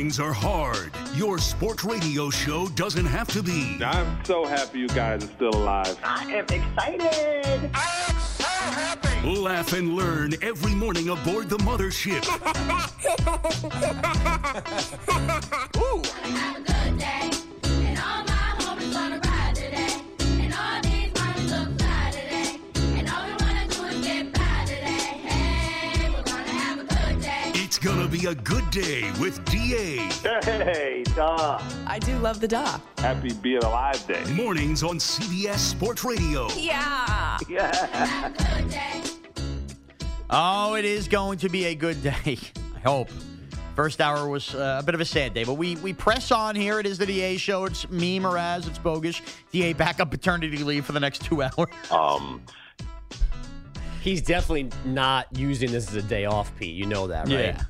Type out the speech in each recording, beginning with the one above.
Mornings are hard. Your sports radio show doesn't have to be. I'm so happy you guys are still alive. I am excited. I'm so happy. Laugh and learn every morning aboard the mothership. Have be a good day with DA. Hey, duh. I do love the da. Happy being alive day. Mornings on CBS Sports Radio. Yeah. Have a good day. Oh, it is going to be a good day. I hope. First hour was uh, a bit of a sad day, but we we press on here. It is the DA show. It's me, Mraz. It's Bogusch. DA back up paternity leave for the next two hours. Um, He's definitely not using this as a day off, Pete. You know that, right? Yeah.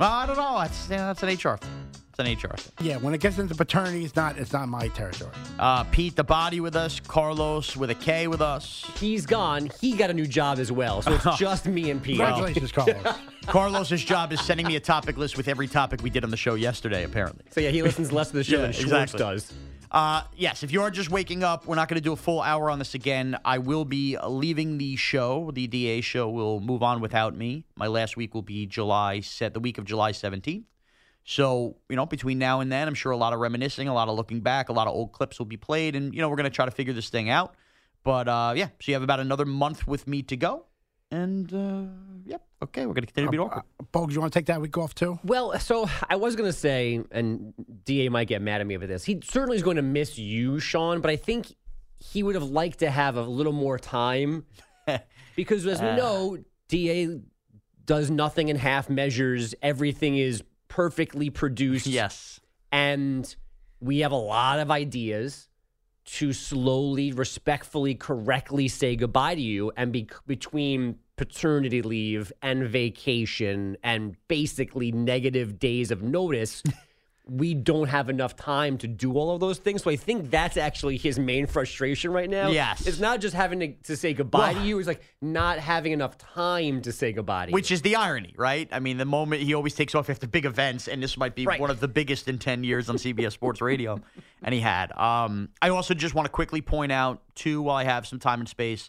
Well, I don't know. That's yeah, that's an HR thing. It's an HR thing. Yeah, when it gets into paternity, it's not it's not my territory. Uh, Pete the body with us. Carlos with a K with us. He's gone. He got a new job as well. So it's just me and Pete. Congratulations, Carlos. Carlos's job is sending me a topic list with every topic we did on the show yesterday. Apparently. So yeah, he listens less to the show Yeah, than Schwartz exactly. does. Uh, yes, if you are just waking up, we're not going to do a full hour on this again. I will be leaving the show. The DA show will move on without me. My last week will be July set, the week of July 17th. So, you know, between now and then, I'm sure a lot of reminiscing, a lot of looking back, a lot of old clips will be played, and, you know, we're going to try to figure this thing out. But, uh, yeah, so you have about another month with me to go. And, uh, yep, okay, we're going to continue to be uh, awkward. Uh, Bogues, you want to take that week off too? Well, so I was going to say, and DA might get mad at me for this. He certainly is going to miss you, Sean, but I think he would have liked to have a little more time because, as we uh. know, DA does nothing in half measures. Everything is perfectly produced. Yes. And we have a lot of ideas to slowly, respectfully, correctly say goodbye to you. And be- between paternity leave and vacation and basically negative days of notice, we don't have enough time to do all of those things. So I think that's actually his main frustration right now. Yes. It's not just having to, to say goodbye Well- to you, it's like not having enough time to say goodbye to you. Which is the irony, right? I mean, the moment he always takes off after big events, and this might be Right. one of the biggest in 10 years on CBS Sports Radio, and he had. Um, I also just want to quickly point out, too, while I have some time and space,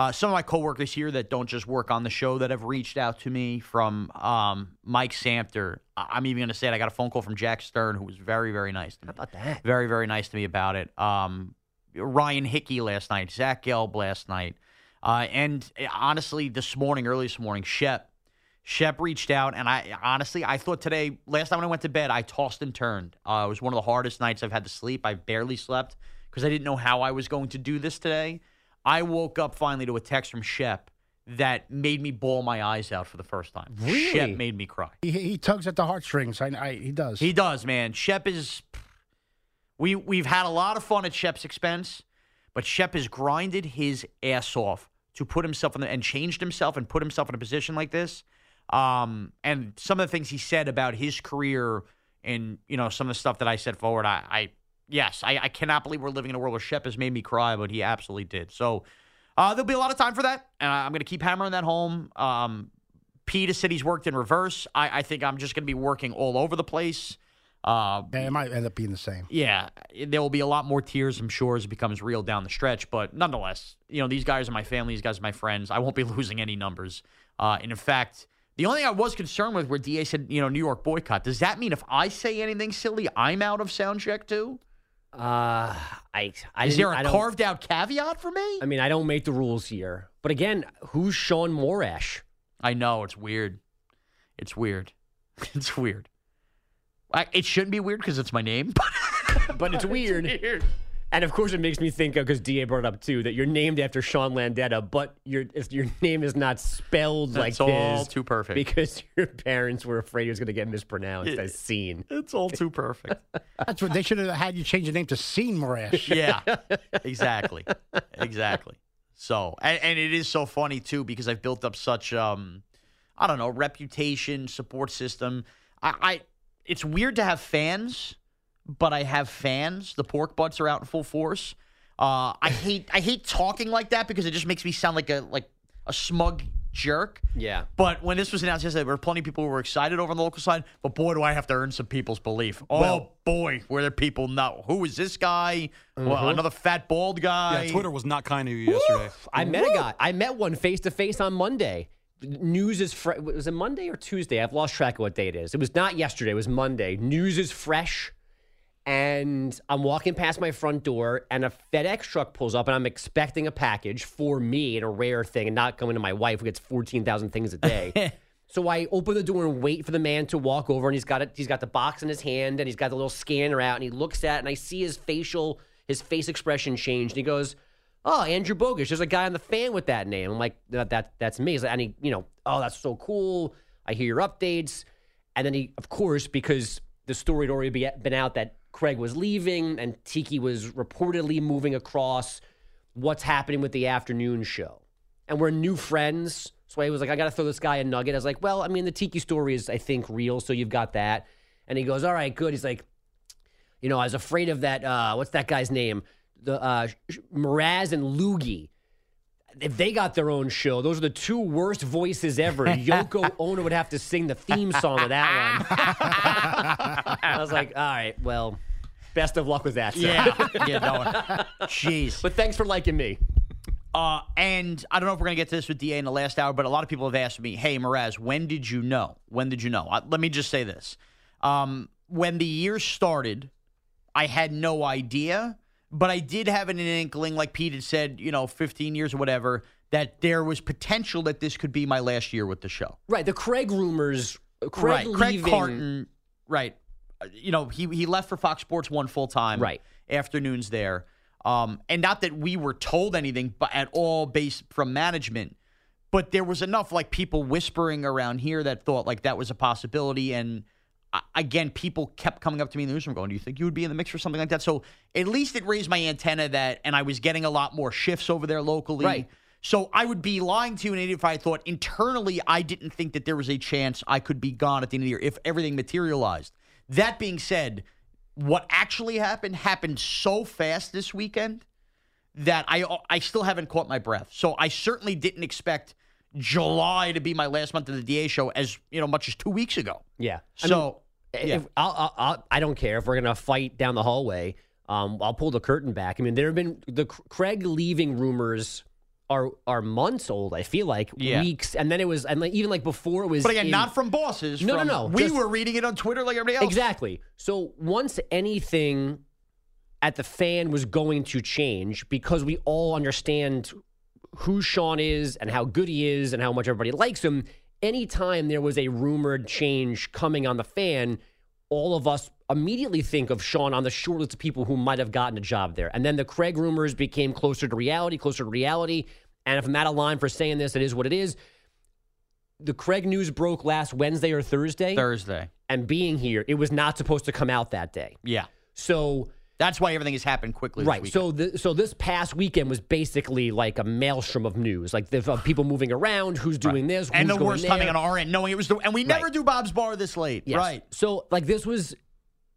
uh, some of my coworkers here that don't just work on the show that have reached out to me from um, Mike Samter. I'm even going to say it. I got a phone call from Jack Stern, who was very, very nice to me. How about that? Very, very nice to me about it. Um, Ryan Hickey last night, Zach Gelb last night, uh, and uh, honestly, this morning, early this morning, Shep, Shep reached out, and I honestly, I thought today, last night when I went to bed, I tossed and turned. Uh, it was one of the hardest nights I've had to sleep. I barely slept because I didn't know how I was going to do this today. I woke up finally to a text from Shep that made me bawl my eyes out for the first time. Really? Shep made me cry. He, he tugs at the heartstrings. I, I, he does. He does, man. Shep is. We we've had a lot of fun at Shep's expense, but Shep has grinded his ass off to put himself in the, and changed himself and put himself in a position like this. Um, and some of the things he said about his career and you know some of the stuff that I said forward, I, I yes, I, I cannot believe we're living in a world where Shep has made me cry, but he absolutely did. So uh, there'll be a lot of time for that, and I'm going to keep hammering that home. Um, Peter said he's worked in reverse. I, I think I'm just going to be working all over the place. Uh, Yeah, it might end up being the same. yeah, there will be a lot more tears, I'm sure, as it becomes real down the stretch. But nonetheless, you know, these guys are my family. These guys are my friends. I won't be losing any numbers. Uh, and in fact, the only thing I was concerned with where DA said, you know, New York boycott, does that mean if I say anything silly, I'm out of sound check too? Uh, I, I Is there I a don't- carved out caveat for me? I mean, I don't make the rules here. But again, who's Sean Morash? I know it's weird. It's weird. It's weird. I, it shouldn't be weird because it's my name, but But it's weird. And of course, it makes me think of because Da brought up too that you're named after Sean Landeta, but your your name is not spelled like That's all his too perfect. because your parents were afraid it was going to get mispronounced as seen. It's all too perfect. That's what they should have had you change your name to Scene Morash. yeah, exactly, exactly. So, and, and it is so funny too because I've built up such, um, I don't know, reputation, support system. I, I, it's weird to have fans, but I have fans. The pork butts are out in full force. Uh, I hate, I hate talking like that because it just makes me sound like a like a smug jerk. Yeah. But when this was announced yesterday, there were plenty of people who were excited over on the local side. But boy, do I have to earn some people's belief. Oh Well- boy, were there people know who is this guy? Well, Mm-hmm. another fat bald guy. Yeah, Twitter was not kind to you yesterday. I met a guy. I met one face to face on Monday. News is fresh. Was it Monday or Tuesday? I've lost track of what day it is. It was not yesterday. It was Monday. News is fresh. And I'm walking past my front door, and a FedEx truck pulls up, and I'm expecting a package for me and a rare thing, and not coming to my wife who gets 14,000 things a day. so I open the door and wait for the man to walk over, and he's got it. He's got the box in his hand, and he's got the little scanner out, and he looks at, it, and I see his facial, his face expression change, and he goes, "Oh, Andrew Bogusch. There's a guy on the fan with that name." I'm like, "That, that that's me." He's like, and he, you know, oh, that's so cool. I hear your updates, and then he, of course, because the story had already be, been out that Craig was leaving and Tiki was reportedly moving across. What's happening with the afternoon show? And we're new friends. So I was like, I got to throw this guy a nugget. I was like, well, I mean, the Tiki story is, I think, real. So you've got that. And he goes, all right, good. He's like, you know, I was afraid of that. Uh, what's that guy's name? The uh, Mraz and Loogie. If they got their own show, those are the two worst voices ever. Yoko Ono would have to sing the theme song of that one. I was like, all right, well, best of luck with that. sir." Yeah, yeah, no, jeez. but thanks for liking me. Uh, and I don't know if we're gonna get to this with Da in the last hour, but a lot of people have asked me, "Hey, Mraz, when did you know? When did you know?" Uh, let me just say this: um, when the year started, I had no idea, but I did have an inkling, like Pete had said, you know, 15 years or whatever, that there was potential that this could be my last year with the show. Right, the Craig rumors. Craig right, Craig leaving, Carton. Right, you know he he left for Fox Sports One full time. Right. afternoons there. Um, and not that we were told anything, but at all based from management. But there was enough like people whispering around here that thought like that was a possibility. And again, people kept coming up to me in the newsroom going, "Do you think you would be in the mix for something like that?" So at least it raised my antenna that, and I was getting a lot more shifts over there locally. Right. So I would be lying to you an idiot if I thought internally I didn't think that there was a chance I could be gone at the end of the year if everything materialized. That being said, what actually happened happened so fast this weekend that I I still haven't caught my breath. So I certainly didn't expect July to be my last month of the DA show as you know much as two weeks ago. Yeah. I So mean, yeah. if, I'll, I'll, I'll, I don't care if we're gonna fight down the hallway. Um, I'll pull the curtain back. I mean, there have been the Craig leaving rumors are are months old. I feel like Yeah. weeks, and then it was, and like, even like before it was. but again, in- not from bosses. No, no, no, We just- were reading it on Twitter like everybody else. Exactly. So once anything at the fan was going to change because we all understand who Sean is and how good he is and how much everybody likes him. Anytime there was a rumored change coming on the fan, all of us immediately think of Sean on the short list of people who might have gotten a job there. And then the Craig rumors became closer to reality, closer to reality. And if I'm out of line for saying this, it is what it is. The Craig news broke last Wednesday or Thursday Thursday. and being here, it was not supposed to come out that day. Yeah, So that's why everything has happened quickly. right, so the, so this past weekend was basically like a maelstrom of news, like the of uh, people moving around, who's doing this, and the worst there. timing on our end, knowing it was the and we never Right. do Bob's Bar this late. Yes. Right. So like this was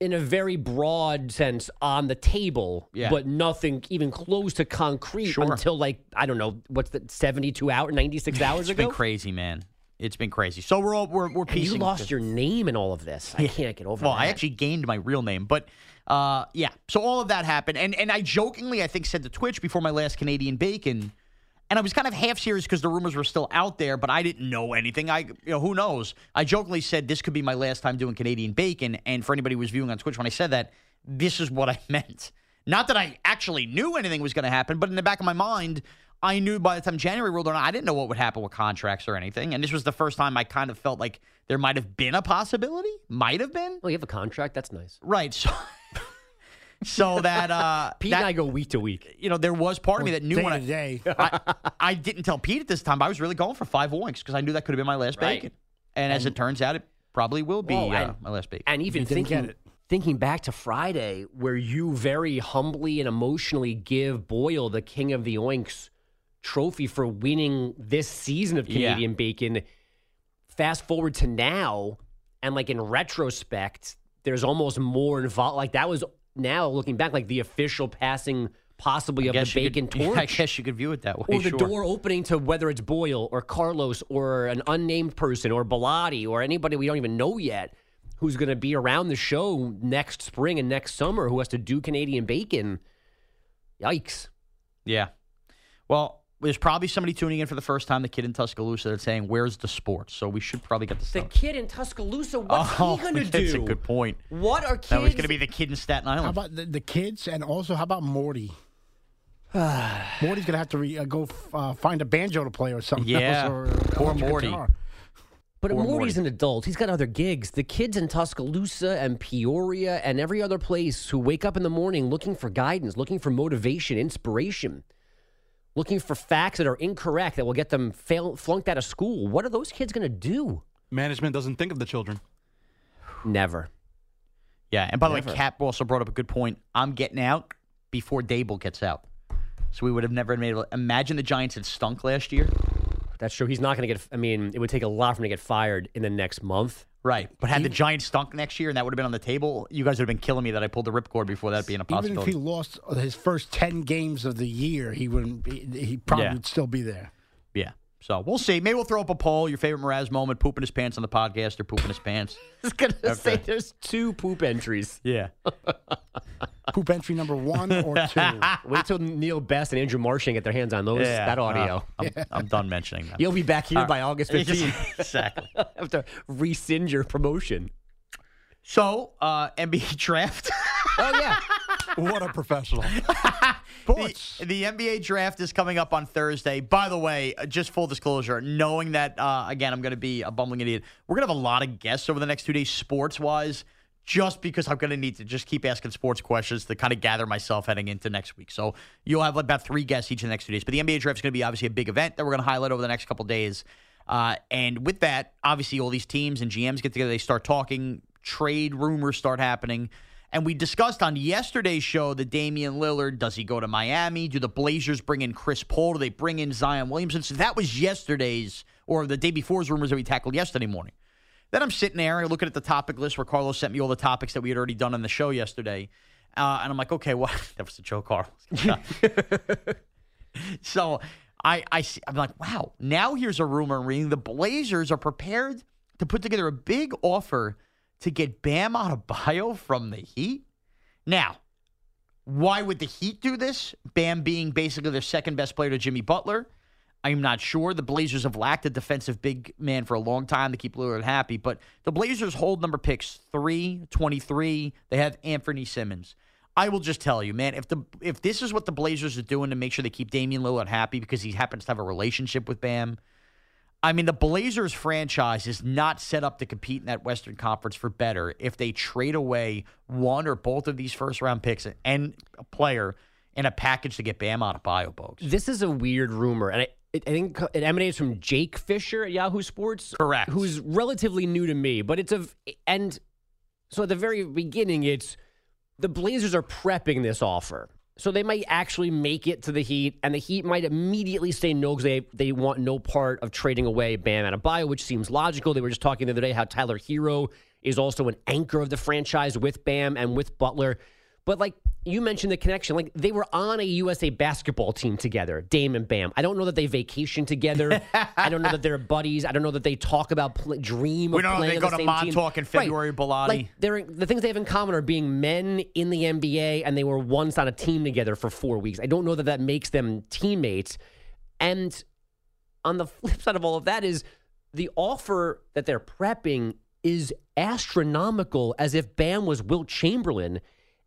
in a very broad sense on the table, Yeah. but nothing even close to concrete Sure. until like I don't know what's the seventy two hour, ninety six hours It's ago. been crazy, man. it's been crazy. So we're all we're we're And you piecing. lost your name in all of this. I can't get over Well, that. I actually gained my real name, but uh, yeah. So all of that happened, and and I jokingly, I think, said to Twitch before my last Canadian Bacon, and I was kind of half serious because the rumors were still out there, but I didn't know anything. I, you know, who knows? I jokingly said this could be my last time doing Canadian Bacon, and for anybody who was viewing on Twitch when I said that, this is what I meant. Not that I actually knew anything was going to happen, but in the back of my mind. I knew by the time January rolled around, I didn't know what would happen with contracts or anything. And this was the first time I kind of felt like there might have been a possibility. Might have been. Well, you have a contract? That's nice. Right. So, so that uh, Pete that, and I go week to week. you know, there was part of me that knew day when I, day. I, I didn't tell Pete at this time. But I was really going for five oinks because I knew that could have been my last Right. bacon. And, as it turns out, it probably will be Whoa, uh, and- my last bacon. And even thinking thinking back to Friday, where you very humbly and emotionally give Boyle the King of the Oinks trophy for winning this season of Yeah. Canadian Bacon. Fast forward to now, and like in retrospect, there's almost more involved. Like that was now looking back, like the official passing possibly of the bacon could- yeah, torch. I guess you could view it that way. or the sure. door opening to whether it's Boyle or Carlos or an unnamed person or Bellotti or anybody we don't even know yet who's going to be around the show next spring and next summer who has to do Canadian bacon. Yikes. Yeah. Well, there's probably somebody tuning in for the first time, the kid in Tuscaloosa, that's saying, Where's the sports? So we should probably get the The stuff. kid in Tuscaloosa, what's oh, he going to do? that's a good point. What are kids? That was going to be the kid in Staten Island. How about the, the kids? And also, how about Morty? Morty's gonna have to re, uh, go f- uh, find a banjo to play or something. Yeah. else, or Poor electric Morty. guitar. But Morty's Morty. an adult. He's got other gigs. The kids in Tuscaloosa and Peoria and every other place who wake up in the morning looking for guidance, looking for motivation, inspiration, looking for facts that are incorrect that will get them fail, flunked out of school. What are those kids going to do? Management doesn't think of the children. Never. Yeah, and by the Never. way, Cap also brought up a good point. I'm getting out before Daboll gets out. So we would have never been able to imagine the Giants had stunk last year. That's true. He's not going to get. I mean, it would take a lot for him to get fired in the next month. Right. But had the Giants stunk next year and that would have been on the table, you guys would have been killing me that I pulled the ripcord before that being a possibility. Even if he lost his first ten games of the year, he wouldn't. Be, he probably Yeah. would still be there. yeah. So we'll see. Maybe we'll throw up a poll. Your favorite Mraz moment, pooping his pants on the podcast or pooping his pants. I was going to Okay. say there's two poop entries. Yeah. Poop entry number one or two. Wait till Neil Best and Andrew Marchand get their hands on those yeah. that audio. Uh, I'm, I'm done mentioning that. You'll be back here by August 15th. exactly. have to rescind your promotion. So, uh, NBA draft. Oh yeah, What a professional. the, the NBA draft is coming up on Thursday. By the way, uh, just full disclosure, knowing that, uh, again, I'm going to be a bumbling idiot, we're going to have a lot of guests over the next two days, sports wise, just because I'm going to need to just keep asking sports questions to kind of gather myself heading into next week. So you'll have about three guests each of the next two days. But the NBA draft is going to be obviously a big event that we're going to highlight over the next couple days. Uh, and with that, obviously, all these teams and GMs get together, they start talking, trade rumors start happening. And we discussed on yesterday's show that Damian Lillard, does he go to Miami? Do the Blazers bring in Chris Paul? Do they bring in Zion Williamson? So that was yesterday's or the day before's rumors that we tackled yesterday morning. Then I'm sitting there and looking at the topic list where Carlos sent me all the topics that we had already done on the show yesterday. Uh, and I'm like, okay, well, that was the Joe Carlos. so I, I, see- I'm like, wow, now here's a rumor reading. The Blazers are prepared to put together a big offer to get Bam Adebayo from the Heat. Now, why would the Heat do this? Bam being basically their second best player to Jimmy Butler. I'm not sure. The Blazers have lacked a defensive big man for a long time to keep Lillard happy, but the Blazers hold number picks 3, 23. They have Anfernee Simons. I will just tell you, man, if the if this is what the Blazers are doing to make sure they keep Damian Lillard happy because he happens to have a relationship with Bam, I mean, the Blazers franchise is not set up to compete in that Western Conference for better if they trade away one or both of these first round picks and a player in a package to get Bam Adebayo, this is a weird rumor, and I, it, I think it emanates from Jake Fisher at Yahoo Sports, Correct. Who's relatively new to me, but it's a and so at the very beginning, it's the Blazers are prepping this offer. So they might actually make it to the Heat, and the Heat might immediately say no because they, they want no part of trading away Bam Adebayo, which seems logical. They were just talking the other day how Tyler Herro is also an anchor of the franchise with Bam and with Butler. But like you mentioned the connection, like they were on a USA basketball team together, Dame and Bam. I don't know that they vacation together. I don't know that they're buddies. I don't know that they talk about pl- dream. We don't know they go the to team. Montauk in February, Right. Bilotti. Like they're the things they have in common are being men in the NBA and they were once on a team together for four weeks. I don't know that that makes them teammates. And on the flip side of all of that is the offer that they're prepping is astronomical as if Bam was Wilt Chamberlain.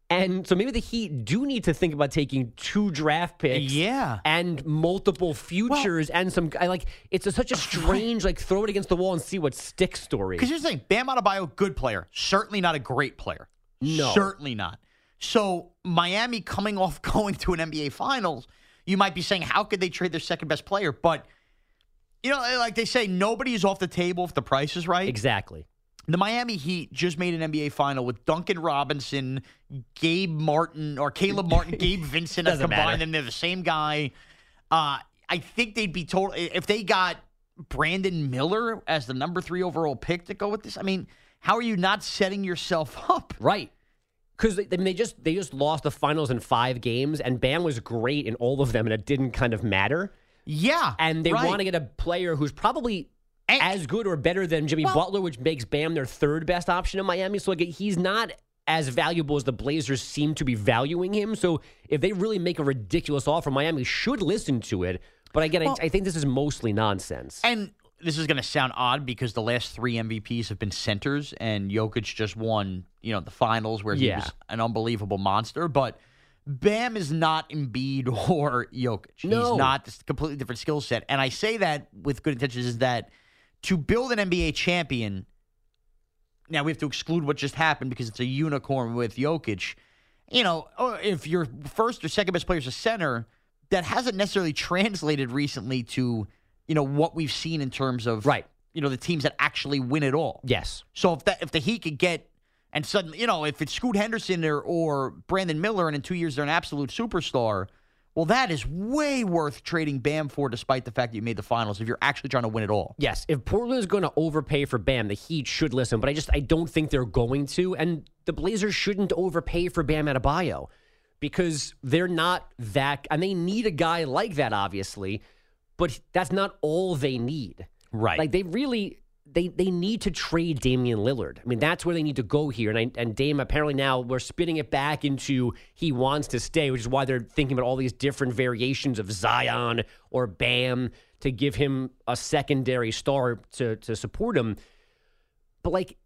And so maybe the Heat do need to think about taking two draft picks, Yeah. and multiple futures, and some. I like it's a, such a strange like throw it against the wall and see what sticks story. Because here's the thing Bam Adebayo, good player. Certainly not a great player. No. Certainly not. So, Miami coming off going to an NBA Finals, you might be saying, how could they trade their second best player? But, you know, like they say, nobody is off the table if the price is right. Exactly. The Miami Heat just made an NBA final with Duncan Robinson, Gabe Martin, or Caleb Martin, Gabe Vincent. Combined matter. them. They're the same guy. Uh, I think they'd be total if they got Brandon Miller as the number three overall pick to go with this. I mean, how are you not setting yourself up? Right. Because they, I mean, they just they just lost the finals in five games, and Bam was great in all of them, and it didn't kind of matter. Yeah, And they right. want to get a player who's probably And- as good or better than Jimmy Well- Butler, which makes Bam their third best option in Miami. So like he's not as valuable as the Blazers seem to be valuing him. So if they really make a ridiculous offer, Miami should listen to it. But again, Well- I, I think this is mostly nonsense. And this is going to sound odd because the last three MVPs have been centers, and Jokic just won, you know, the finals where he Yeah. was an unbelievable monster. But Bam is not Embiid or Jokic. No. He's not this completely different skill set. And I say that with good intentions is that to build an NBA champion, now we have to exclude what just happened because it's a unicorn with Jokic. You know, if your first or second best player is a center, that hasn't necessarily translated recently to, you know, what we've seen in terms of Right. you know, the teams that actually win it all. yes. So if that if the Heat could get and suddenly, you know, if it's Scoot Henderson or, or Brandon Miller and in two years they're an absolute superstar, well, that is way worth trading Bam for, despite the fact that you made the finals. If you're actually trying to win it all, Yes, if Portland is going to overpay for Bam, the Heat should listen. But I just I don't think they're going to, and the Blazers shouldn't overpay for Bam Adebayo because they're not that, and they need a guy like that, obviously. But that's not all they need. Right. Like they really they they need to trade Damian Lillard. I mean, that's where they need to go here. And I, and Dame apparently now we're spinning it back into he wants to stay, which is why they're thinking about all these different variations of Zion or Bam to give him a secondary star to to support him. But like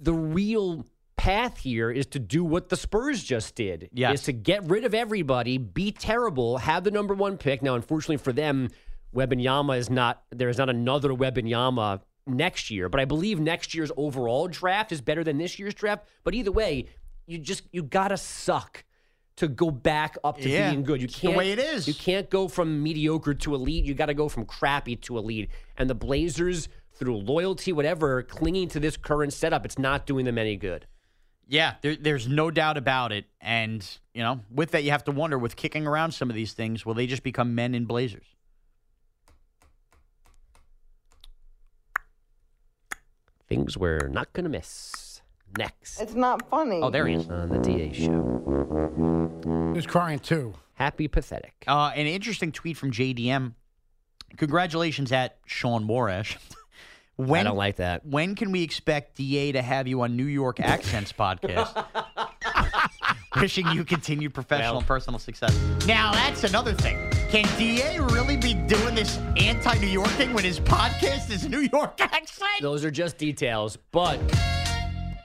the real path here is to do what the Spurs just did. Yes. Is to get rid of everybody, be terrible, have the number one pick. Now, unfortunately for them, Wembanyama is not there is not another Wembanyama next year, but I believe next year's overall draft is better than this year's draft. But either way, you just you gotta suck to go back up to Yeah, being good. You can't the way it is. You can't go from mediocre to elite. You got to go from crappy to elite. And the Blazers, through loyalty, whatever, clinging to this current setup, it's not doing them any good. yeah, there, there's no doubt about it. And you know, with that, you have to wonder with kicking around some of these things, will they just become men in Blazers? Things we're not gonna miss. Next It's not funny. Oh, there he is on the DA show. He was crying too. Happy pathetic. Uh, an interesting tweet from JDM. Congratulations at Sean Morash. when, I don't like that. When can we expect DA to have you on New York Accents podcast? Wishing you continued professional Well. and personal success. Now that's another thing. Can DA really be doing this anti-New York thing when his podcast is New York accent? Those are just details, but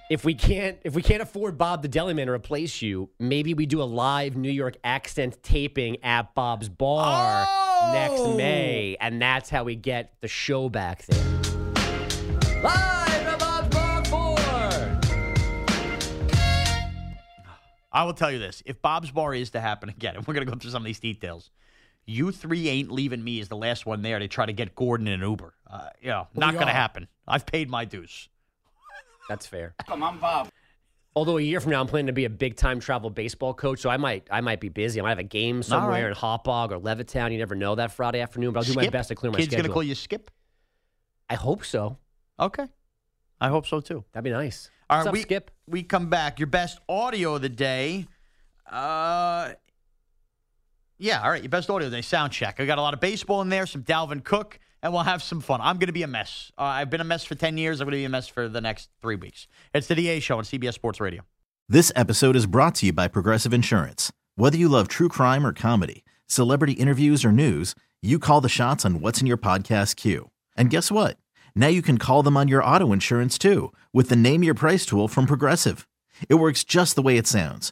if we can't if we can't afford Bob the Deliman to replace you, maybe we do a live New York accent taping at Bob's Bar next Oh! May, and that's how we get the show back there. Live at Bob's Bar Four. I will tell you this: if Bob's Bar is to happen again, and we're gonna go through some of these details, you three ain't leaving me as the last one there to try to get Gordon in an Uber. Uh, you know, not gonna happen. I've paid my dues. That's fair. Come on, Bob. Although a year from now, I'm planning to be a big time travel baseball coach, so I might I might be busy. I might have a game somewhere right. in Hauppauge or Levittown. You never know that Friday afternoon, but I'll do my best to clear my Kid's schedule. gonna call you Skip. I hope so. Okay, I hope so too. That'd be nice. All What's right, up, we Skip? we come back. Your best audio of the day. Uh, yeah, all right. Your best audio day sound check. I got a lot of baseball in there, some Dalvin Cook, and we'll have some fun. I'm going to be a mess. Uh, I've been a mess for 10 years. I'm going to be a mess for the next three weeks. It's the DA show on CBS Sports Radio. This episode is brought to you by Progressive Insurance. Whether you love true crime or comedy, celebrity interviews or news, you call the shots on what's in your podcast queue. And guess what? Now you can call them on your auto insurance too with the Name Your Price tool from Progressive. It works just the way it sounds.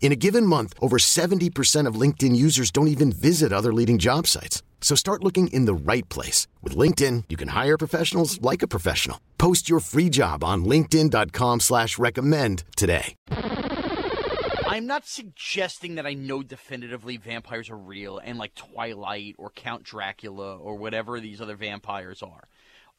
In a given month, over 70% of LinkedIn users don't even visit other leading job sites. So start looking in the right place. With LinkedIn, you can hire professionals like a professional. Post your free job on linkedin.com slash recommend today. I'm not suggesting that I know definitively vampires are real and like Twilight or Count Dracula or whatever these other vampires are.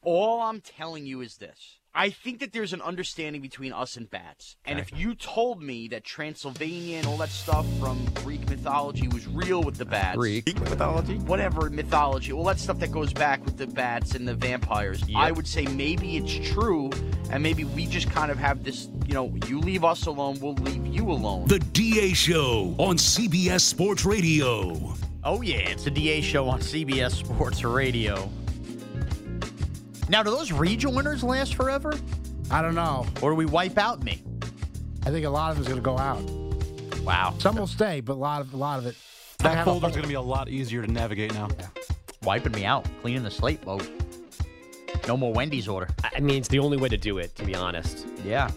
All I'm telling you is this. I think that there's an understanding between us and bats. And if you told me that Transylvania and all that stuff from Greek mythology was real with the bats, Greek mythology? whatever mythology, all that stuff that goes back with the bats and the vampires, I would say maybe it's true, and maybe we just kind of have this, you know, you leave us alone, we'll leave you alone. The DA Show on CBS Sports Radio. Oh yeah, it's the DA show on CBS Sports Radio. Now, do those regional winners last forever, I don't know. or do we wipe out me? I think a lot of it's going to go out. Wow, Some will stay, but a lot of a lot of it. That folder's going to be a lot easier to navigate now. wiping me out, cleaning the slate mode. No more Wendy's order. I I mean, it's the only way to do it, to be honest. Yeah.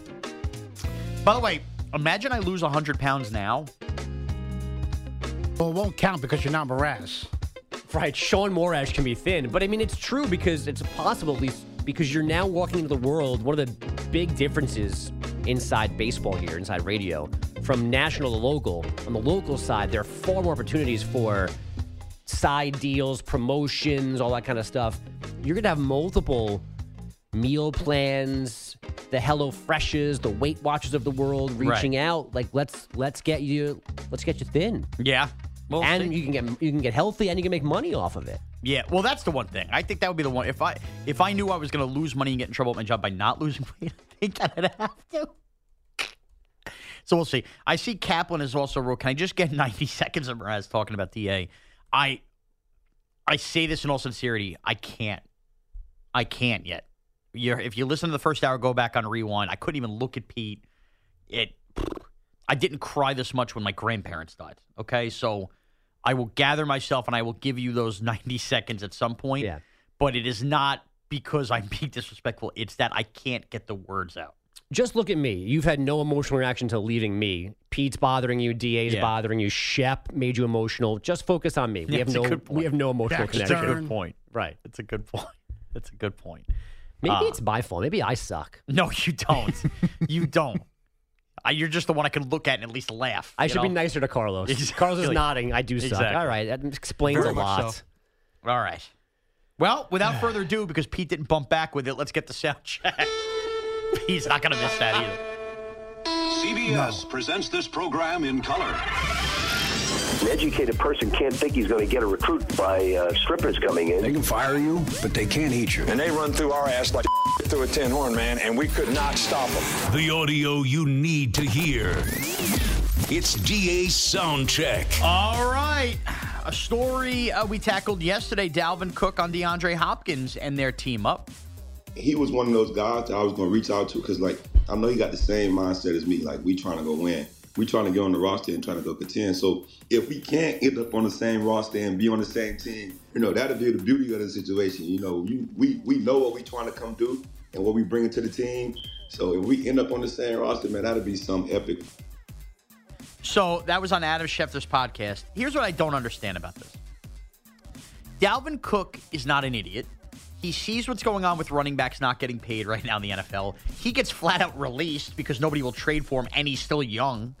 By the way, imagine I lose 100 pounds now. Well, it won't count because you're not Mraz. Right, Sean Morash can be thin, but I mean, it's true because it's possible, at least because you're now walking into the world. One of the big differences inside baseball here, inside radio, from national to local. On the local side, there are far more opportunities for side deals, promotions, all that kind of stuff. You're gonna have multiple meal plans, the Hello Freshes, the Weight Watchers of the world reaching out. Like, let's let's get you let's get you thin, Yeah. Well, and you can get you can get healthy, and you can make money off of it. Yeah, well, that's the one thing. I think that would be the one. If I if I knew I was going to lose money and get in trouble at my job by not losing weight, I think that I'd have to. So we'll see. I see Kaplan is also wrote. Can I just get 90 seconds of Mraz talking about DA? I I say this in all sincerity. I can't. I can't yet. You're, if you listen to the first hour, go back on rewind. I couldn't even look at Pete. It. I didn't cry this much when my grandparents died. Okay, so I will gather myself and I will give you those 90 seconds at some point. Yeah. But it is not because I'm being disrespectful. It's that I can't get the words out. Just look at me. You've had no emotional reaction to leaving me. Pete's bothering you. Da's Yeah. bothering you. Shep made you emotional. Just focus on me. We Yeah, have no. We have no emotional Dexter. It's a connection. good point. Right. It's a good point. It's a good point. Maybe Uh, it's my fault. Maybe I suck. No, you don't. you don't. Uh, you're just the one I can look at and at least laugh. I you should be nicer to Carlos. Exactly. Carlos is nodding. I do suck. Exactly. All right. That explains Very a lot. so. All right. Well, without further ado, because Pete didn't bump back with it, let's get the sound check. He's not going to miss that either. CBS presents this program in color. An educated person can't think he's going to get a recruit by uh, strippers coming in. They can fire you, but they can't eat you. And they run through our ass like through a tin horn, man, and we could not stop them. The audio you need to hear. It's DA Soundcheck. All right. A story uh, we tackled yesterday Dalvin Cook on DeAndre Hopkins and their team up. he was one of those guys that I was going to reach out to because, like, I know he got the same mindset as me. Like, we trying to go win. We trying to get on the roster and trying to go contend. So if we can't end up on the same roster and be on the same team, you know, that'll be the beauty of the situation. You know, you, we we know what we trying to come do and what we bring to the team. So if we end up on the same roster, man, that'd be some epic. So that was on Adam Schefter's podcast. Here's what I don't understand about this. Dalvin Cook is not an idiot. He sees what's going on with running backs not getting paid right now in the NFL. He gets flat out released because nobody will trade for him and he's still young.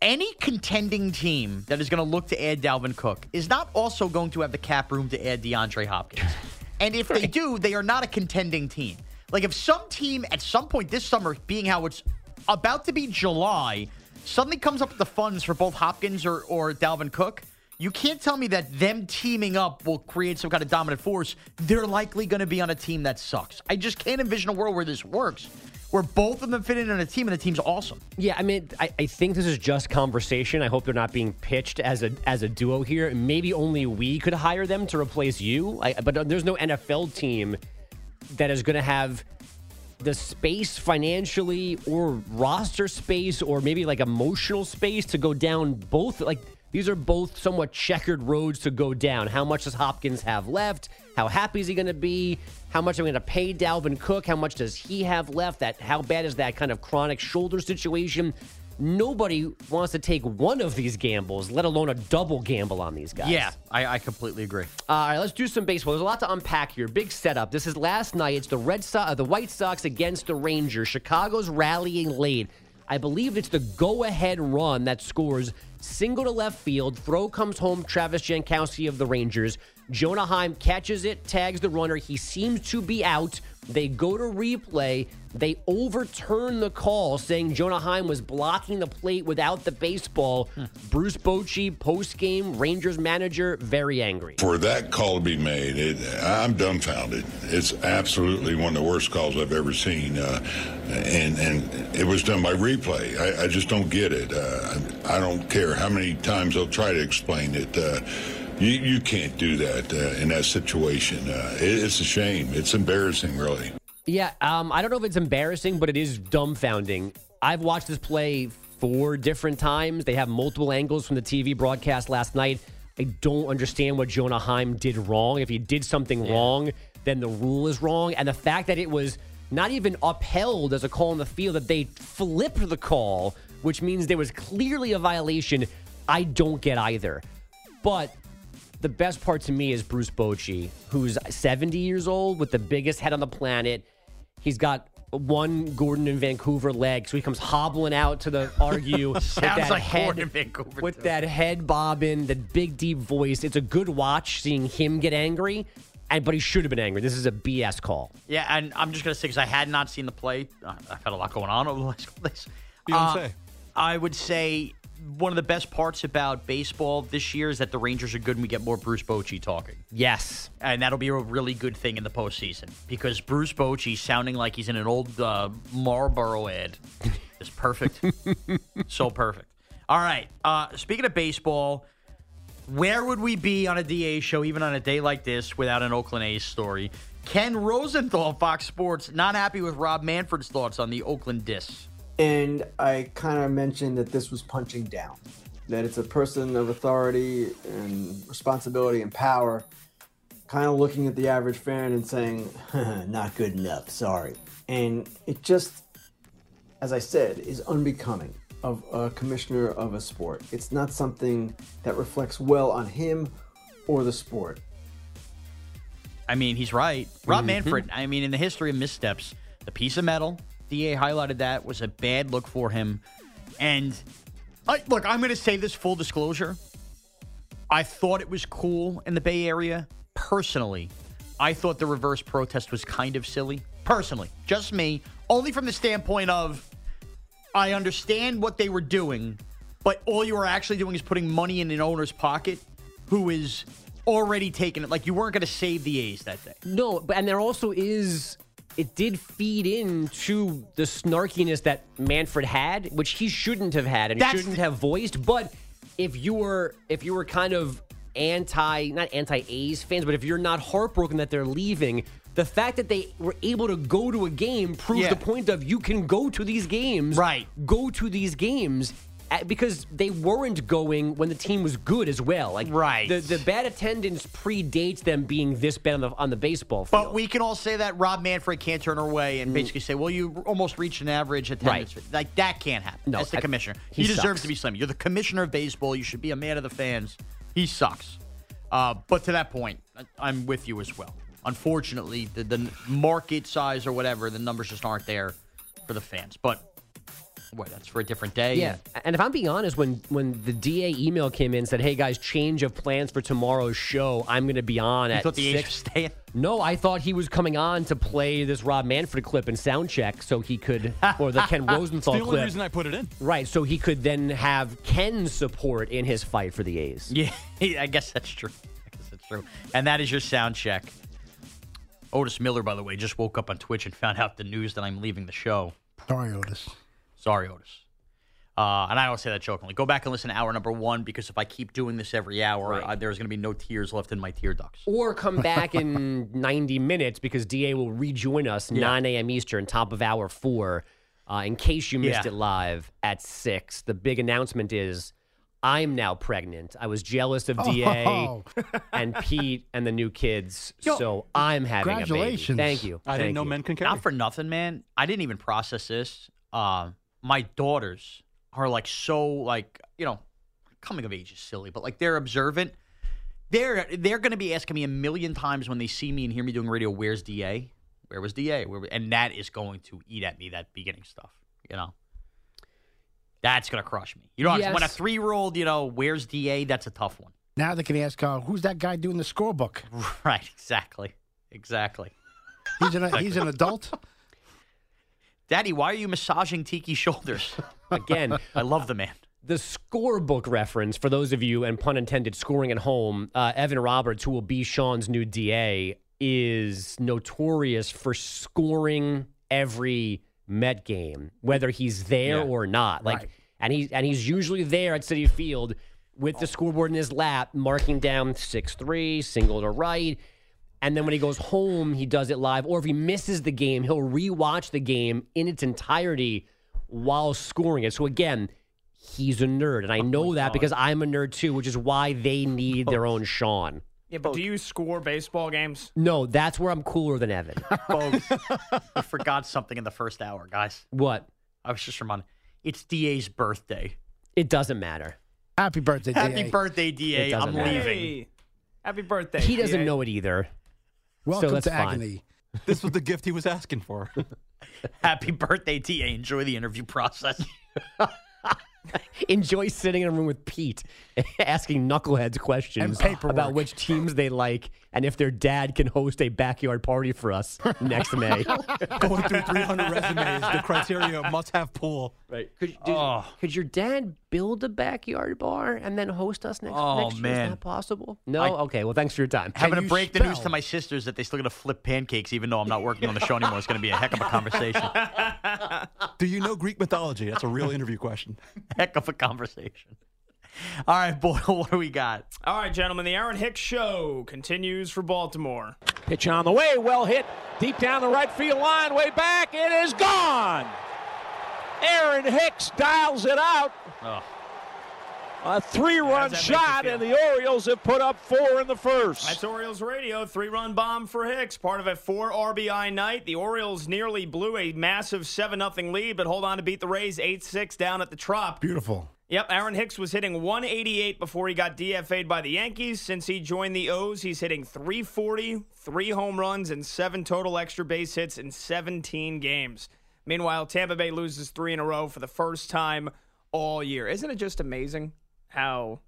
Any contending team that is going to look to add Dalvin Cook is not also going to have the cap room to add DeAndre Hopkins. And if they do, they are not a contending team. Like if some team at some point this summer, being how it's about to be July, suddenly comes up with the funds for both Hopkins or, or Dalvin Cook, you can't tell me that them teaming up will create some kind of dominant force. They're likely going to be on a team that sucks. I just can't envision a world where this works, where both of them fit in on a team and the team's awesome. Yeah, I mean, I, I think this is just conversation. I hope they're not being pitched as a as a duo here. Maybe only we could hire them to replace you. I, but there's no NFL team that is going to have the space financially or roster space or maybe like emotional space to go down both like these are both somewhat checkered roads to go down. How much does Hopkins have left? How happy is he going to be? How much am I going to pay Dalvin Cook? How much does he have left? That how bad is that kind of chronic shoulder situation? Nobody wants to take one of these gambles, let alone a double gamble on these guys. Yeah, I, I completely agree. All right, let's do some baseball. There's a lot to unpack here. Big setup. This is last night. It's the Red Sox, uh, the White Sox against the Rangers. Chicago's rallying late. I believe it's the go-ahead run that scores single to left field. Throw comes home. Travis Jankowski of the Rangers. Jonah Heim catches it, tags the runner. He seems to be out. They go to replay. They overturn the call, saying Jonah Heim was blocking the plate without the baseball. Bruce Bochy, post game, Rangers manager, very angry. For that call to be made, it, I'm dumbfounded. It's absolutely one of the worst calls I've ever seen, uh, and and it was done by replay. I, I just don't get it. Uh, I, I don't care how many times they'll try to explain it. Uh, you, you can't do that uh, in that situation. Uh, it, it's a shame. It's embarrassing, really. Yeah, um, I don't know if it's embarrassing, but it is dumbfounding. I've watched this play four different times. They have multiple angles from the TV broadcast last night. I don't understand what Jonah Heim did wrong. If he did something wrong, then the rule is wrong. And the fact that it was not even upheld as a call in the field, that they flipped the call, which means there was clearly a violation, I don't get either. But the best part to me is Bruce Bochy, who's 70 years old with the biggest head on the planet. He's got one Gordon in Vancouver leg, so he comes hobbling out to the argue with that like head, Gordon Vancouver, with too. that head bobbing, the big deep voice. It's a good watch seeing him get angry, and but he should have been angry. This is a BS call. Yeah, and I'm just going to say, because I had not seen the play, I've had a lot going on over the last couple days. You don't Uh, say. I would say one of the best parts about baseball this year is that the Rangers are good and we get more Bruce Bochy talking. Yes. And that'll be a really good thing in the postseason because Bruce Bochy sounding like he's in an old uh, Marlboro ad is perfect. so perfect. All right. Uh, speaking of baseball, where would we be on a DA show, even on a day like this, without an Oakland A's story? Ken Rosenthal, Fox Sports, not happy with Rob Manfred's thoughts on the Oakland Dis. And I kind of mentioned that this was punching down, that it's a person of authority and responsibility and power, kind of looking at the average fan and saying, not good enough, sorry. And it just, as I said, is unbecoming of a commissioner of a sport. It's not something that reflects well on him or the sport. I mean, he's right. Rob mm-hmm. Manfred, I mean, in the history of missteps, the piece of metal, DA highlighted that, was a bad look for him. And I, look, I'm going to say this full disclosure. I thought it was cool in the Bay Area. Personally, I thought the reverse protest was kind of silly. Personally, just me. Only from the standpoint of I understand what they were doing, but all you were actually doing is putting money in an owner's pocket who is already taking it. Like you weren't going to save the A's that day. No, but and there also is it did feed into the snarkiness that Manfred had, which he shouldn't have had and That's shouldn't have voiced. But if you were if you were kind of anti not anti A's fans, but if you're not heartbroken that they're leaving, the fact that they were able to go to a game proves Yeah. the point of you can go to these games. Right. Go to these games because they weren't going when the team was good as well. Like Right. the the bad attendance predates them being this bad on the on the baseball field. But we can all say that Rob Manfred can't turn her away and basically say, well, you almost reached an average attendance. Right. Like, that can't happen. No, That's the I- commissioner. he He, deserves to be slim. You're the commissioner of baseball. You should be a man of the fans. He sucks. Uh, but to that point, I- I'm with you as well. Unfortunately, the, the market size or whatever, the numbers just aren't there for the fans. But, boy, that's for a different day. Yeah, and if I'm being honest, when when the DA email came in said, "Hey guys, change of plans for tomorrow's show. I'm going to be on You at thought the A's six. were staying? No, I thought he was coming on to play this Rob Manfred clip and sound check so he could, or the Ken Rosenthal the only clip. reason I put it in. Right, so he could then have Ken's support in his fight for the A's. Yeah, I guess that's true. I guess that's true. And that is your sound check. Otis Miller, by the way, just woke up on Twitch and found out the news that I'm leaving the show. Sorry, Otis. Sorry, Otis. Uh, and I don't say that jokingly. Go back and listen to hour number one because if I keep doing this every hour, uh, there's going to be no tears left in my tear ducts. Or come back in 90 minutes because DA will rejoin us 9 a.m. Eastern, top of hour four. Uh, in case you missed Yeah. it live at six, the big announcement is I'm now pregnant. I was jealous of DA Oh. and Pete and the new kids, Yo, so I'm having a baby. congratulations. Thank you. I didn't know you. men can carry. Not for nothing, man. I didn't even process this. Uh, my daughters are like so like you know, coming of age is silly, but like they're observant. They're they're going to be asking me a million times when they see me and hear me doing radio. Where's Da? Where was Da? Where, and that is going to eat at me. That beginning stuff, you know. That's going to crush me. You know, when a three year old, you know, where's Da? That's a tough one. Now they can ask, uh, who's that guy doing the scorebook? Right? Exactly. Exactly. He's an he's an adult. Daddy, why are you massaging Tiki's shoulders? Again, I love the man. The scorebook reference, for those of you, and pun intended, scoring at home, uh, Evan Roberts, who will be Sean's new DA, is notorious for scoring every Met game, whether he's there Yeah. or not. Like, Right. and he's and he's usually there at Citi Field with the scoreboard in his lap, marking down six three, single to right. And then when he goes home, he does it live. Or if he misses the game, he'll rewatch the game in its entirety while scoring it. So again, he's a nerd. And I oh know that because I'm a nerd too, which is why they need their own Sean. Yeah, but do you score baseball games? No, that's where I'm cooler than Evan. Folks, I forgot something in the first hour, guys. what? I was just reminded. It's DA's birthday. It doesn't matter. Happy birthday, DA. Happy DA. birthday, It DA. doesn't I'm matter. leaving. Hey, happy birthday. He doesn't DA. know it either. Welcome so that's to fine. agony. This was the gift he was asking for. Happy birthday, TA. Enjoy the interview process. Enjoy sitting in a room with Pete, asking knuckleheads questions about which teams they like and if their dad can host a backyard party for us next May. Going through 300 resumes, the criteria must have pool. Right. Could, did- Oh. could your dad build a backyard bar and then host us next, Oh, next year? man. Is that possible? No? I- okay. Well, thanks for your time. Having to you break the news to my sisters that they still got to flip pancakes, even though I'm not working on the show anymore, is going to be a heck of a conversation. Do you know Greek mythology? That's a real interview question. heck of a conversation. All right, Boyle, what do we got? All right, gentlemen, the Aaron Hicks show continues for Baltimore. Pitch on the way, well hit deep down the right field line, way back. It is gone. Aaron Hicks dials it out. Oh. A three run that shot, and the Orioles have put up four in the first. That's Orioles radio. Three run bomb for Hicks. Part of a four RBI night. The Orioles nearly blew a massive 7 0 lead, but hold on to beat the Rays 8 6 down at the Trop. Beautiful. Yep, Aaron Hicks was hitting 188 before he got DFA'd by the Yankees. Since he joined the O's, he's hitting 340, three home runs, and seven total extra base hits in 17 games. Meanwhile, Tampa Bay loses three in a row for the first time all year. Isn't it just amazing how.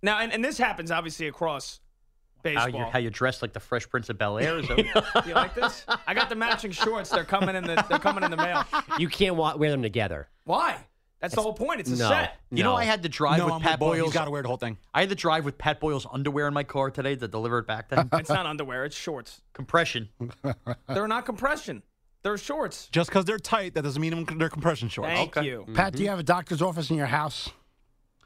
Now, and, and this happens obviously across How baseball. you how you dressed like the Fresh Prince of Bel Air? Is that- you like this? I got the matching shorts. They're coming in the they're coming in the mail. You can't wa- wear them together. Why? That's the whole point. It's a No. set. You know, I had to drive No, with I'm Pat with Boyle. He's Boyle's. got to wear the whole thing. I had to drive with Pat Boyle's underwear in my car today to deliver it back to him. It's not underwear. It's shorts. Compression. They're not compression. They're shorts. Just because they're tight, that doesn't mean they're compression shorts. Thank you. Pat, do you have a doctor's office in your house?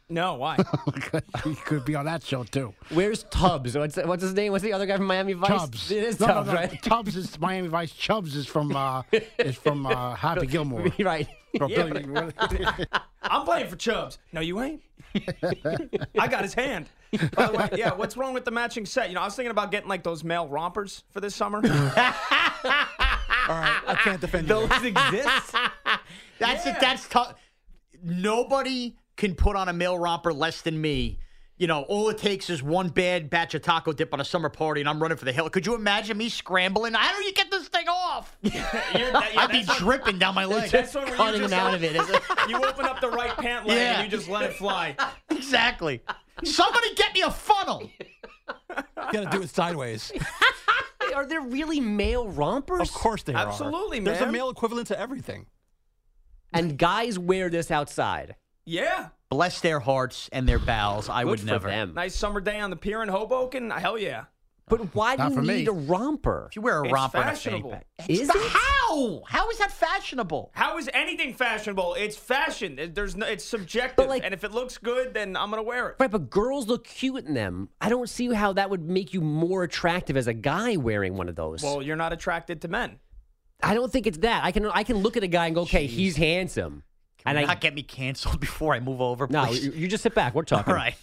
No, why? he could be on that show too. Where's Tubbs? What's, what's his name? What's the other guy from Miami Vice? Chubbs. It is no, no, Tubbs, no. right? Tubbs is Miami Vice. Chubbs is from uh, is from uh, Happy Gilmore. right. Yeah, I'm playing for Chubbs. No, you ain't. I got his hand. By the way, yeah, what's wrong with the matching set? You know, I was thinking about getting like those male rompers for this summer. All right, I can't defend you. Those exist. That's it. That's tough. Nobody can put on a male romper less than me. You know, all it takes is one bad batch of taco dip on a summer party, and I'm running for the hill. Could you imagine me scrambling? How do you get this thing off? You're- that- yeah, I'd be what- dripping down my leg. That's one where you cutting just out of it. Is it? You open up the right pant leg Yeah. and you just let it fly. exactly. Somebody get me a funnel. You got to do it sideways. Are there really male rompers? Of course they are. Absolutely, man. There's a male equivalent to everything. And guys wear this outside. Yeah. Bless their hearts and their bowels. I Good would for never. them. Nice summer day on the pier in Hoboken. Hell yeah. But why do you for me. need a romper? If you wear a It's romper and a fashionable. fanny pack, Is It's- it? How? How is that fashionable? How is anything fashionable? It's fashion. It- There's no, it's subjective. Like- and if it looks good, then I'm gonna wear it. Right, but girls look cute in them. I don't see how that would make you more attractive as a guy wearing one of those. Well, you're not attracted to men. I don't think it's that. I can I can look at a guy and go, okay, he's handsome. Can and you I not get me canceled before I move over? no, please? you, you just sit back. We're talking. All right.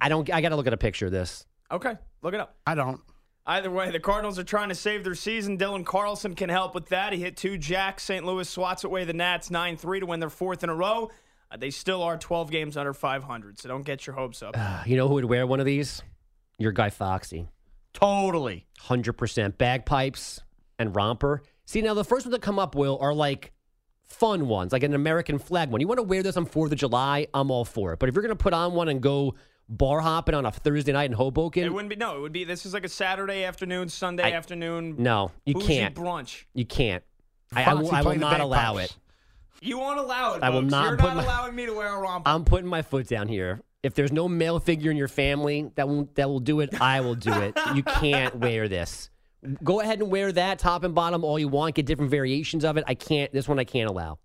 I don't. I got to look at a picture of this. Okay, look it up. I don't. Either way, the Cardinals are trying to save their season. Dylan Carlson can help with that. He hit two jacks. St. Louis swats away the Nats 9 3 to win their fourth in a row. Uh, they still are 12 games under 500, so don't get your hopes up. You know who would wear one of these? Your guy Foxy. Totally. Hundred percent bagpipes and romper. See now the first ones that come up will are like fun ones, like an American flag one. You want to wear this on Fourth of July? I'm all for it. But if you're gonna put on one and go bar hopping on a Thursday night in Hoboken, It wouldn't be, no, it would be, this is like a Saturday afternoon, Sunday I- afternoon. no, you can't. brunch. You can't. I, I will, I will not allow bagpipes. it. You won't allow it. I will folks. not You're put not my- allowing me to wear a romper. I'm putting my foot down here. If there's no male figure in your family that will that will do it, I will do it. You can't wear this. Go ahead and wear that top and bottom all you want. Get different variations of it. I can't. This one I can't allow.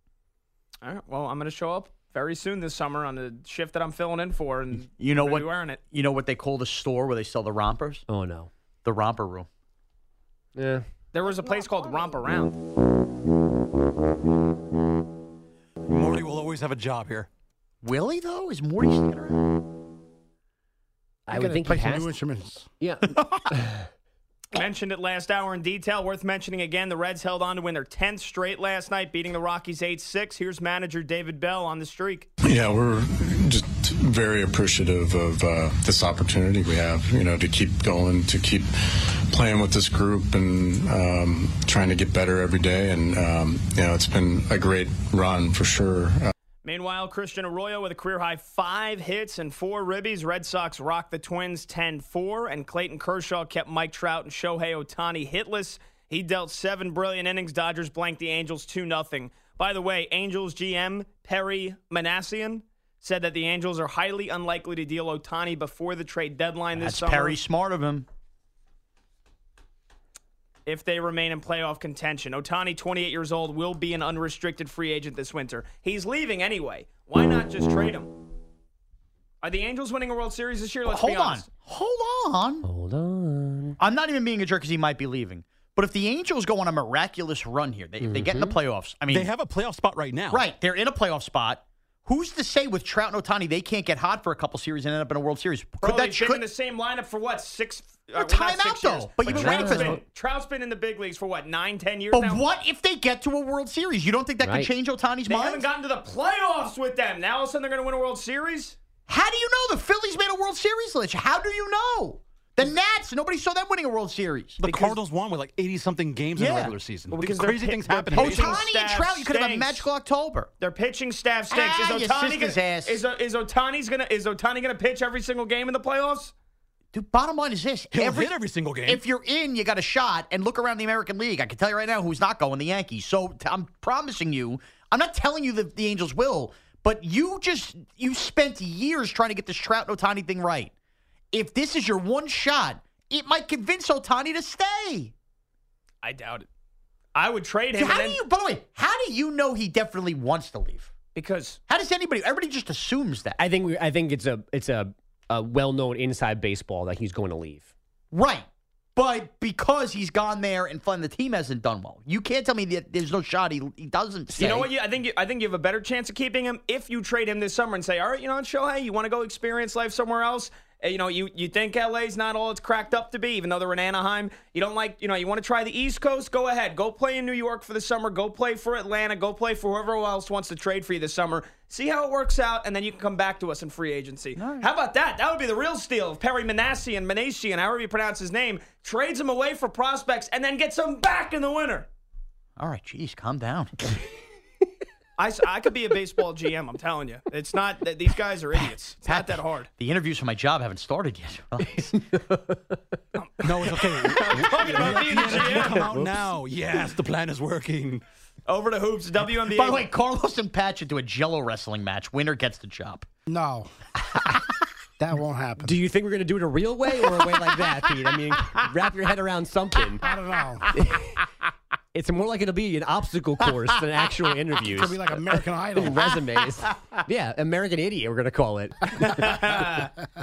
All right, well, I'm going to show up very soon this summer on the shift that I'm filling in for, and You know I'm gonna what? be wearing it. You know what they call the store where they sell the rompers? Oh no. The romper room. Yeah. There was a place called Romp Around. Morty will always have a job here. Will he though? Is Morty sticking around? I You would think play he some has. new instruments. Yeah. Mentioned it last hour in detail. Worth mentioning again, the Reds held on to win their 10th straight last night, beating the Rockies 8 6. Here's manager David Bell on the streak. Yeah, we're just very appreciative of uh, this opportunity we have, you know, to keep going, to keep playing with this group and um, trying to get better every day. And, um, you know, it's been a great run for sure. Uh, Meanwhile, Christian Arroyo with a career high five hits and four ribbies. Red Sox rocked the Twins 10 4, and Clayton Kershaw kept Mike Trout and Shohei Ohtani hitless. He dealt seven brilliant innings. Dodgers blanked the Angels 2 0. By the way, Angels GM Perry Minasian said that the Angels are highly unlikely to deal Ohtani before the trade deadline this That's summer. Perry smart of him. If they remain in playoff contention. Ohtani, 28 years old, will be an unrestricted free agent this winter. He's leaving anyway. Why not just trade him? Are the Angels winning a World Series this year? Let's Hold be on. honest. Hold on. Hold on. I'm not even being a jerk because he might be leaving. But if the Angels go on a miraculous run here, they, if they get in the mm-hmm. playoffs, I mean, They have a playoff spot right now. right, they're in a playoff spot. Who's to say with Trout and Ohtani they can't get hot for a couple series and end up in a World Series? Bro, Could that they've been in the same lineup for what six? Uh, Well, well, time out, six years. though. But you've been Trout's waiting for- been, Trout's been in the big leagues for what nine, ten years but now. what if they get to a World Series? You don't think that Right. could change Ohtani's They mind? They haven't gotten to the playoffs with them. Now all of a sudden they're going to win a World Series. How do you know the Phillies made a World Series, Lich? How do you know? The Nats, nobody saw them winning a World Series. The Cardinals won with like 80 something games in the regular season. Well, because crazy things happen. pitching Ohtani and staff Trout, you could have a magical October. Their pitching staff stinks. Ah, is Ohtani gonna, ass. Is, is Ohtani's gonna is Ohtani gonna pitch every single game in the playoffs? Dude, bottom line is this: He'll hit every single game. If you're in, you got a shot. And look around the American League. I can tell you right now who's not going. The Yankees. So t- I'm promising you. I'm not telling you that the Angels will, but you just you spent years trying to get this Trout and Ohtani thing right. If this is your one shot, it might convince Ohtani to stay. I doubt it. I would trade him. How and do then- you? By the way, how do you know he definitely wants to leave? because How does anybody? Everybody just assumes that. I think we, I think it's a it's a, a well known inside baseball that he's going to leave. Right. But because he's gone there and fun, the team hasn't done well. You can't tell me that there's no shot he, he doesn't. Say. You know what? You, I think you, I think you have a better chance of keeping him if you trade him this summer and say, all right, you know what, Shohei, you want to go experience life somewhere else. Uh, You know, you, you think LA's not all it's cracked up to be, even though they're in Anaheim. You don't like, you know, you want to try the East Coast? Go ahead. Go play in New York for the summer. Go play for Atlanta. Go play for whoever else wants to trade for you this summer. See how it works out, and then you can come back to us in free agency. How about that? That would be the real steal if Perry Minasian, Minasian, however you pronounce his name, trades him away for prospects and then gets him back in the winter. All right, geez, calm down. I, s- I could be a baseball GM. I'm telling you, it's not. that These guys are idiots. It's not that hard. The interviews for my job haven't started yet. No, it's okay. Talking about being a GM. Come out now. Yes, the plan is working. Over to hoops, WNBA. By the way, Carlos and Pat should do a Jello wrestling match. Winner gets the job. No. That won't happen. Do you think we're going to do it a real way or a way like that, Pete? I mean, wrap your head around something. I don't know. It's more like it'll be an obstacle course than actual interviews. Could be like American Idol. resumes. Yeah, American Idiot, we're going to call it.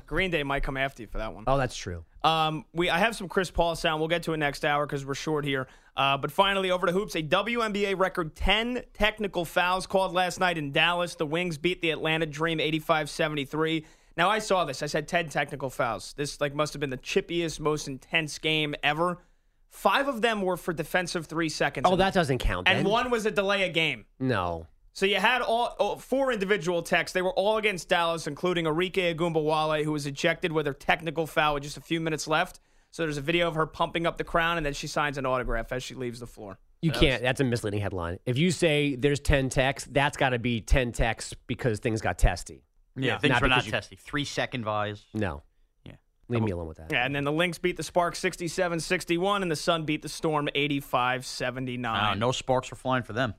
Green Day might come after you for that one. Oh, that's true. Um, we I have some Chris Paul sound. We'll get to it next hour because we're short here. Uh, but finally, over to hoops. A WNBA record 10 technical fouls called last night in Dallas. The Wings beat the Atlanta Dream 85-73. Now I saw this. I said 10 technical fouls. This like must have been the chippiest, most intense game ever. Five of them were for defensive three seconds. Oh, that doesn't count. and one was a delay of game. No. So you had all oh, four individual techs. They were all against Dallas, including Arike Ogunbowale, who was ejected with her technical foul with just a few minutes left. So there's a video of her pumping up the crown, and then she signs an autograph as she leaves the floor. You that can't. That's a misleading headline. If you say there's 10 techs, that's got to be 10 techs because things got testy. Yeah, things were not because you- testy. Three second vise. No. Yeah. Leave me alone with that. Yeah, and then the Lynx beat the Sparks 67 61, and the Sun beat the Storm 85 79. Uh, no sparks were flying for them.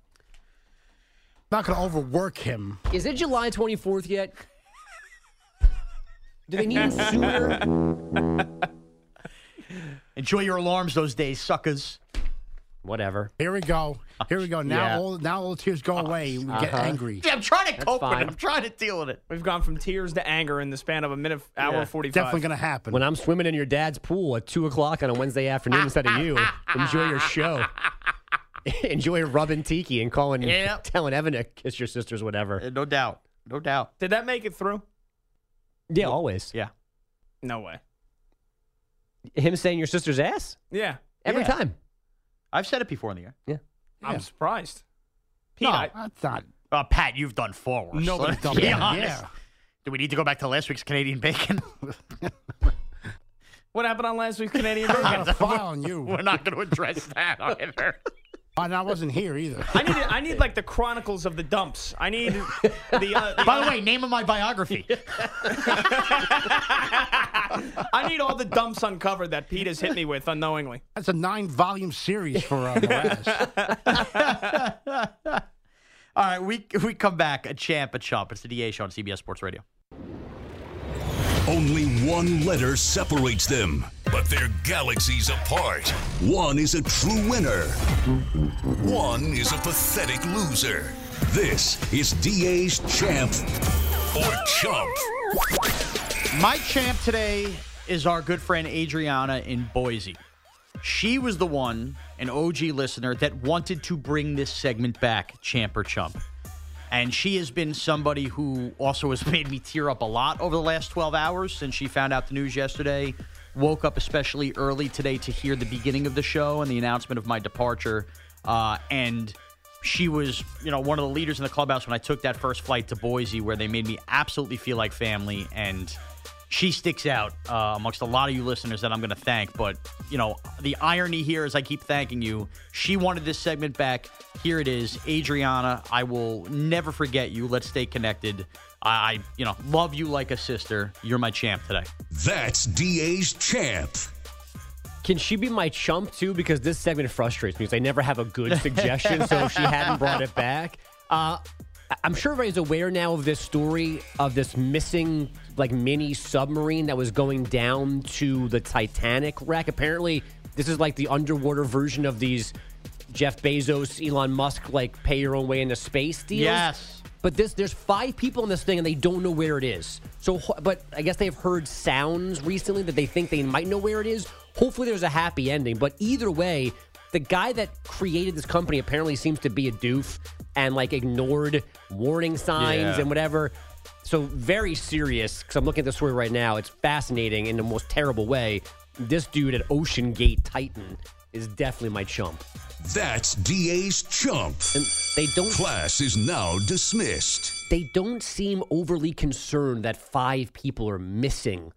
Not going to overwork him. Is it July 24th yet? Do they need it sooner? Enjoy your alarms those days, suckers. Whatever. Here we go. Here we go. Now Yeah. all now all the tears go away. We get Uh-huh. angry. Yeah, I'm trying to That's cope with fine. it. I'm trying to deal with it. We've gone from tears to anger in the span of a minute, hour Yeah. 45. Definitely going to happen. When I'm swimming in your dad's pool at 2 o'clock on a Wednesday afternoon instead of you, enjoy your show. enjoy rubbing tiki and calling, Yeah. telling Evan to kiss your sisters, whatever. No doubt. No doubt. Did that make it through? Yeah, always. Yeah. No way. Him saying your sister's ass? Yeah. Every Yeah. time. I've said it before in the air. Yeah. I'm surprised. Pete, No, I- That's not. Uh, Pat, you've done far worse. Nobody's Let's done be better. honest. Yeah. Do we need to go back to last week's Canadian bacon? what happened on last week's Canadian I Bacon? got a file on you. We're not going to address that either. And I wasn't here either. I need I need like the chronicles of the dumps. I need the. Uh, the By the way, name of my biography. I need all the dumps uncovered that Pete has hit me with unknowingly. That's a nine volume series for uh, Mraz. All right, we we come back a champ, a chump. It's the DA show on CBS Sports Radio. Only one letter separates them, but they're galaxies apart. One is a true winner, one is a pathetic loser. This is DA's champ or chump. My champ today is our good friend Adriana in Boise. She was the one, an OG listener, that wanted to bring this segment back, Champ or Chump. And she has been somebody who also has made me tear up a lot over the last 12 hours since she found out the news yesterday. Woke up especially early today to hear the beginning of the show and the announcement of my departure. Uh, and she was, you know, one of the leaders in the clubhouse when I took that first flight to Boise, where they made me absolutely feel like family. And she sticks out uh, amongst a lot of you listeners that I'm going to thank. But, you know, the irony here is I keep thanking you. She wanted this segment back. Here it is. Adriana, I will never forget you. Let's stay connected. I, I, you know, love you like a sister. You're my champ today. That's DA's champ. Can she be my chump too? Because this segment frustrates me because I never have a good suggestion. so if she hadn't brought it back, uh, I'm sure everybody's aware now of this story of this missing like mini submarine that was going down to the Titanic wreck. Apparently, this is like the underwater version of these Jeff Bezos, Elon Musk like pay your own way into space deals. Yes. But this, there's five people in this thing, and they don't know where it is. So, but I guess they've heard sounds recently that they think they might know where it is. Hopefully, there's a happy ending. But either way, the guy that created this company apparently seems to be a doof and like ignored warning signs Yeah. and whatever. So very serious because I'm looking at the story right now. It's fascinating in the most terrible way. This dude at OceanGate Titan is definitely my chump. That's DA's chump. And they don't Class is now dismissed. they don't seem overly concerned that five people are missing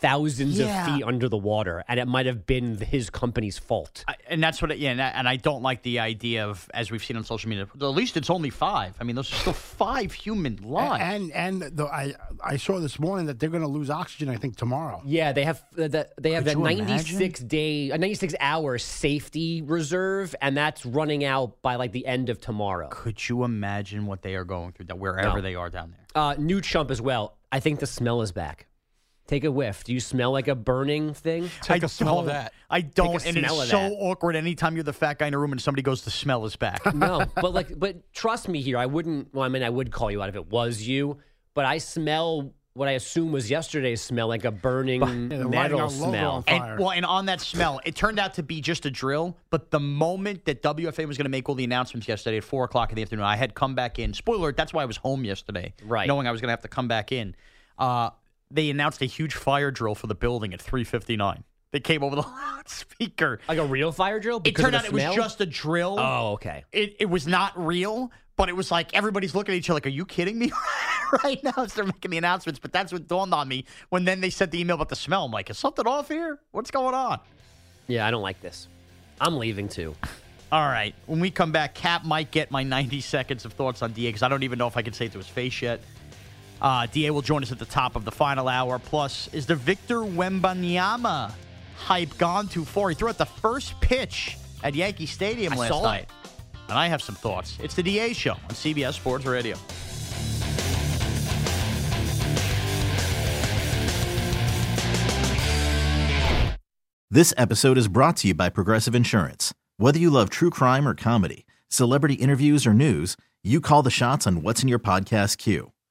thousands Yeah. of feet under the water and it might have been his company's fault. I, and that's what, it, yeah, and I, and I don't like the idea of, as we've seen on social media, at least it's only five. I mean, those are still five human lives. And and the, I I saw this morning that they're going to lose oxygen. I think tomorrow. Yeah, they have uh, the, they have Could that 96 day, a 96 hour safety reserve, and that's running out by like the end of tomorrow. Could you imagine what they are going through, that wherever No. they are down there? Uh, new chump as well. I think the smell is back. Take a whiff. Do you smell like a burning thing? I don't- I don't, and smell it's of so that. awkward anytime you're the fat guy in a room and somebody goes, "The smell is back." no, but like, but trust me here. I wouldn't. Well, I mean, I would call you out if it was you, but I smell what I assume was yesterday's smell, like a burning metal smell. And, well, and on that smell, it turned out to be just a drill. But the moment that WFAN was going to make all the announcements yesterday at four o'clock in the afternoon, I had come back in. Spoiler: That's why I was home yesterday, Right. Knowing I was going to have to come back in. Uh, they announced a huge fire drill for the building at three fifty nine. They came over the loudspeaker, like a real fire drill. It turned of out the it was just a drill. Oh, okay. It, it was not real, but it was like everybody's looking at each other like, "Are you kidding me?" right now, as they're making the announcements. But that's what dawned on me when then they sent the email about the smell. I'm like, "Is something off here? What's going on?" Yeah, I don't like this. I'm leaving too. All right. When we come back, Cap might get my 90 seconds of thoughts on DA because I don't even know if I can say it to his face yet. Uh, DA will join us at the top of the final hour. Plus, is the Victor Wembanyama hype gone too far? He threw out the first pitch at Yankee Stadium I last saw night. it. And I have some thoughts. It's the DA show on CBS Sports Radio. This episode is brought to you by Progressive Insurance. Whether you love true crime or comedy, celebrity interviews or news, you call the shots on what's in your podcast queue.